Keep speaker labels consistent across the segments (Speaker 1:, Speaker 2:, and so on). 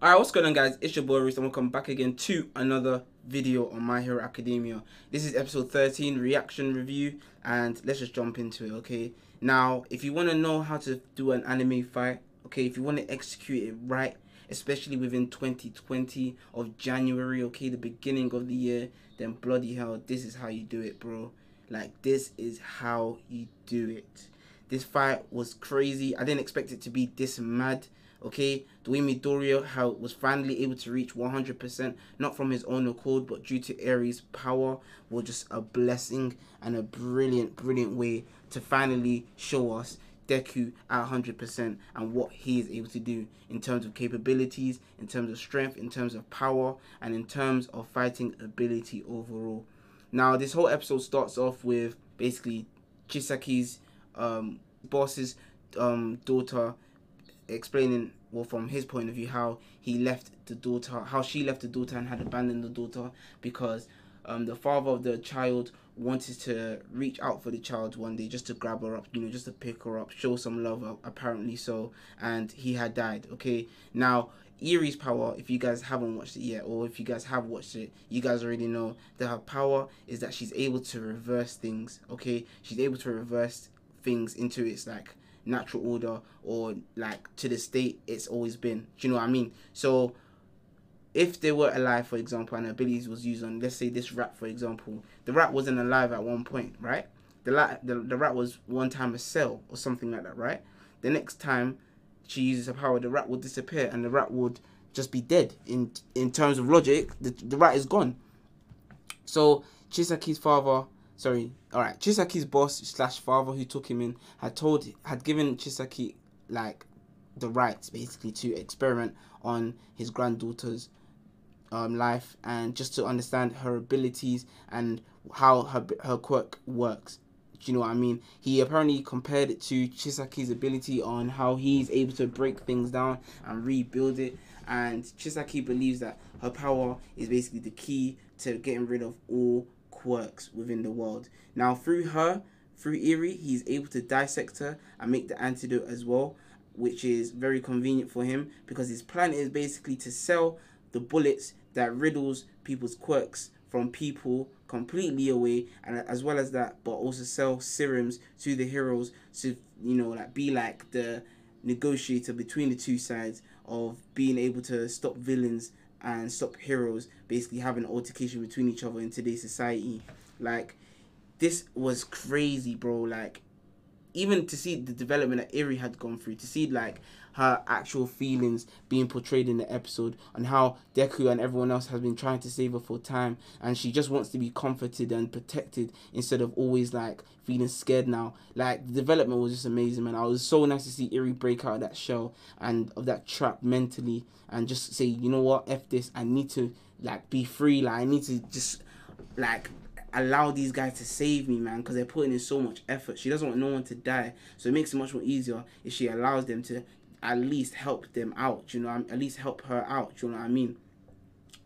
Speaker 1: Alright, what's going on guys? It's your boy Reese and welcome back again to another video on My Hero Academia. This is episode 13, reaction review, and let's just jump into it, okay? Now, if you want to know how to do an anime fight, okay, if you want to execute it right, especially within 2020 of January, okay, the beginning of the year, then bloody hell, this is how you do it, bro. Like, this is how you do it. This fight was crazy. I didn't expect it to be this mad Okay, Dwayne Midoriya how was finally able to reach 100%, not from his own accord, but due to Eri's power, was just a blessing and a brilliant, brilliant way to finally show us Deku at 100% and what he is able to do in terms of capabilities, in terms of strength, in terms of power, and in terms of fighting ability overall. Now, this whole episode starts off with basically Chisaki's um, boss's um, daughter explaining well from his point of view how he left the daughter how she left the daughter and had abandoned the daughter because um, the father of the child wanted to reach out for the child one day just to grab her up you know just to pick her up show some love uh, apparently so and he had died okay now Eri's power, if you guys haven't watched it yet, or if you guys have watched it, you guys already know that her power is that she's able to reverse things. Okay, she's able to reverse things into its like natural order or like to the state it's always been. Do you know what I mean? So if they were alive, for example, and abilities was used on, let's say this rat, for example, the rat wasn't alive at one point, right? The rat, the, the rat was one time a cell or something like that, right? The next time she uses her power, the rat would disappear and the rat would just be dead. In in terms of logic, the, the rat is gone. So Chisaki's father sorry, all right, Chisaki's boss slash father who took him in had told had given Chisaki like the rights basically to experiment on his granddaughter's um, life and just to understand her abilities and how her her quirk works. Do you know what I mean? He apparently compared it to Chisaki's ability on how he's able to break things down and rebuild it. And Chisaki believes that her power is basically the key to getting rid of all quirks within the world. Now, through her, through Eri, he's able to dissect her and make the antidote as well, which is very convenient for him because his plan is basically to sell the bullets that riddles people's quirks from people completely away and as well as that but also sell serums to the heroes to you know like be like the negotiator between the two sides of being able to stop villains and stop heroes basically having altercation between each other in today's society. Like, this was crazy, bro. Like, even to see the development that Eri had gone through, to see like her actual feelings being portrayed in the episode and how Deku and everyone else has been trying to save her for time and she just wants to be comforted and protected instead of always like feeling scared now. Like the development was just amazing man. I was so nice to see Eri break out of that shell and of that trap mentally and just say, you know what, F this, I need to like be free, like I need to just like allow these guys to save me, man, because they're putting in so much effort. She doesn't want no one to die, so it makes it much more easier if she allows them to at least help them out. You know, at least help her out. You know what I mean?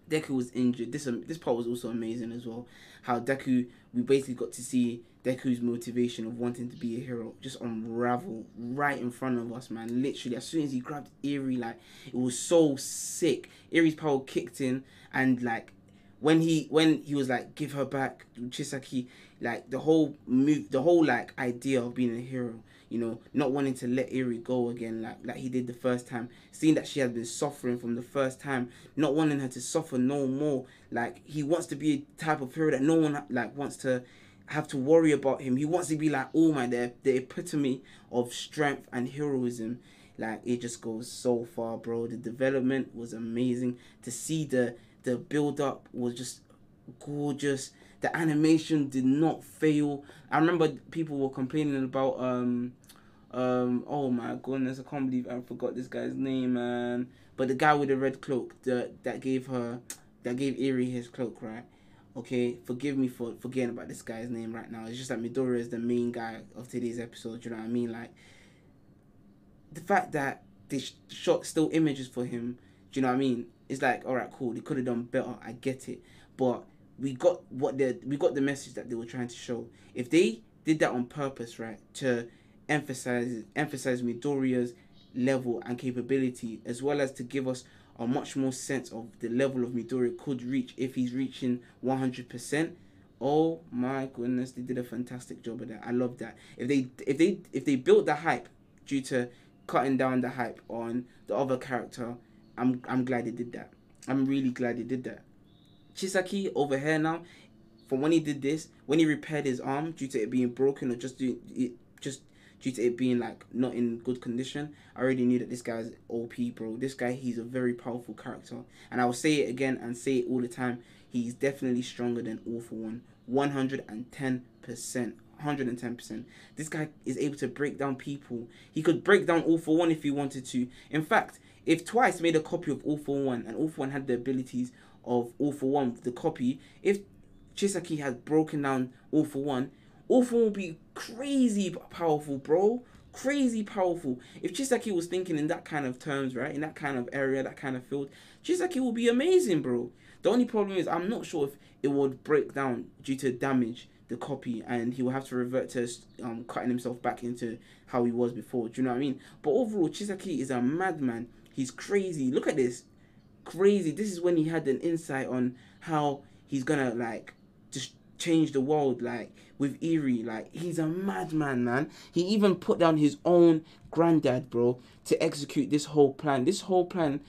Speaker 1: Deku was injured. This um, this part was also amazing as well. How Deku, we basically got to see Deku's motivation of wanting to be a hero just unravel right in front of us, man. Literally, as soon as he grabbed Eri, like it was so sick. Eri's power kicked in, and like when he when he was like give her back Chisaki like the whole move the whole like idea of being a hero you know not wanting to let Eri go again like like he did the first time seeing that she had been suffering from the first time not wanting her to suffer no more like he wants to be a type of hero that no one like wants to have to worry about him. He wants to be like oh my the, the epitome of strength and heroism. Like it just goes so far bro. The development was amazing. To see the the build up was just gorgeous. The animation did not fail. I remember people were complaining about um um oh my goodness, I can't believe I forgot this guy's name, man. But the guy with the red cloak that that gave her that gave Eri his cloak, right? Okay, forgive me for forgetting about this guy's name right now. It's just that Midori is the main guy of today's episode. You know what I mean? Like the fact that they shot still images for him. Do you know what I mean? It's like all right cool they could have done better i get it but we got what they we got the message that they were trying to show if they did that on purpose right to emphasize emphasize midoriya's level and capability as well as to give us a much more sense of the level of Midoriya could reach if he's reaching 100%. Oh my goodness, they did a fantastic job of that. I love that. If they if they if they built the hype due to cutting down the hype on the other character, I'm I'm glad they did that. I'm really glad they did that. Chisaki over here now, from when he did this, when he repaired his arm due to it being broken or just doing it just due to it being like not in good condition, I already knew that this guy's OP, bro. This guy, he's a very powerful character, and I will say it again and say it all the time. He's definitely stronger than All for One. 110%. 110%. This guy is able to break down people. He could break down All for One if he wanted to. In fact, if Twice made a copy of All for One and All for One had the abilities of All for One, the copy, if Chisaki had broken down All for One, All for One would be crazy powerful, bro. Crazy powerful. If Chisaki was thinking in that kind of terms, right, in that kind of area, that kind of field, Chisaki would be amazing, bro. The only problem is I'm not sure if it would break down due to damage the copy and he will have to revert to um, cutting himself back into how he was before. Do you know what I mean? But overall, Chisaki is a madman. He's crazy. Look at this. Crazy. This is when he had an insight on how he's gonna like just change the world like with Eri. Like he's a madman, man. He even put down his own granddad, bro, to execute this whole plan. This whole plan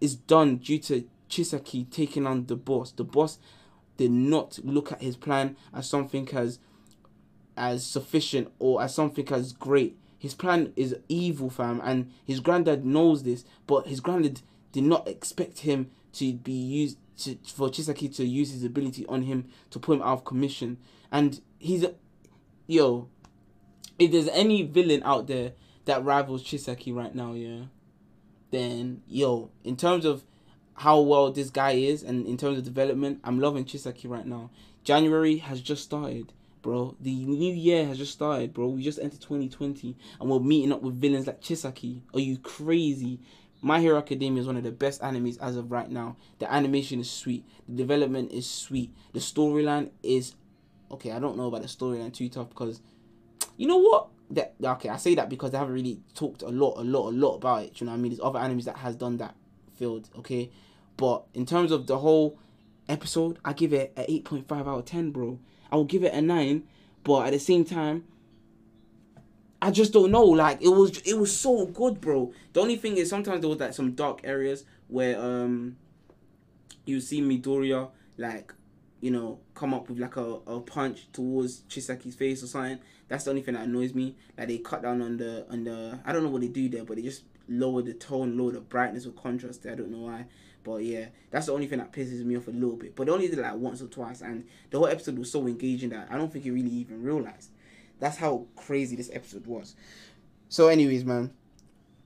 Speaker 1: is done due to Chisaki taking on the boss. The boss did not look at his plan as something as as sufficient or as something as great. His plan is evil, fam, and his granddad knows this, but his granddad did not expect him to be used to, for Chisaki to use his ability on him to put him out of commission. And he's yo, if there's any villain out there that rivals Chisaki right now, yeah, then yo, in terms of how well this guy is and in terms of development, I'm loving Chisaki right now. January has just started, bro. The new year has just started, bro. We just entered 2020 and we're meeting up with villains like Chisaki. Are you crazy? My Hero Academia is one of the best animes as of right now. The animation is sweet. The development is sweet. The storyline is okay. I don't know about the storyline too tough because you know what? That okay. I say that because they haven't really talked a lot, a lot, a lot about it. You know what I mean? There's other animes that has done that field, okay? But in terms of the whole episode, I give it an 8.5 out of 10, bro. I will give it a 9, but at the same time, I just don't know. Like it was it was so good, bro. The only thing is sometimes there was like some dark areas where um you see Midoriya like you know come up with like a, a punch towards Chisaki's face or something. That's the only thing that annoys me. Like they cut down on the on the I don't know what they do there, but they just lower the tone, lower the brightness or contrast. There. I don't know why. But yeah, that's the only thing that pisses me off a little bit. But they only did like once or twice, and the whole episode was so engaging that I don't think you really even realized. That's how crazy this episode was. So, anyways, man,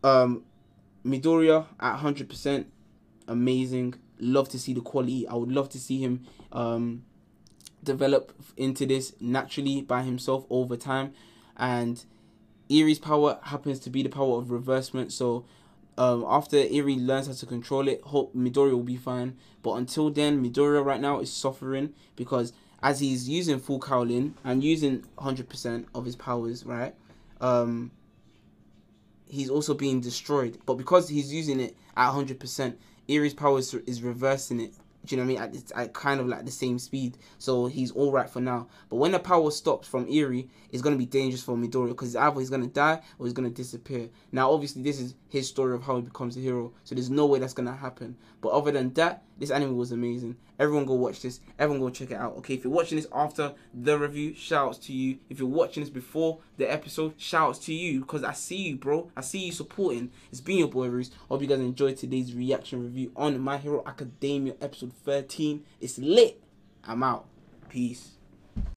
Speaker 1: um, Midoriya at hundred percent, amazing. Love to see the quality. I would love to see him um develop into this naturally by himself over time, and Eri's power happens to be the power of reversement. So um, after Eri learns how to control it, hope Midoriya will be fine. But until then, Midoriya right now is suffering because as he's using full Cowling and using 100% of his powers, right? Um, he's also being destroyed. But because he's using it at 100%, Eri's power is, is reversing it do you know what I mean? At, at kind of like the same speed. So he's all right for now. But when the power stops from Eri, it's going to be dangerous for Midoriya because either he's going to die or he's going to disappear. Now, obviously, this is his story of how he becomes a hero. So there's no way that's going to happen. But other than that, this anime was amazing. Everyone go watch this. Everyone go check it out. Okay, if you're watching this after the review, shouts to you. If you're watching this before the episode, shouts to you because I see you, bro. I see you supporting. It's been your boy Reese. Hope you guys enjoyed today's reaction review on My Hero Academia episode 13. It's lit. I'm out. Peace.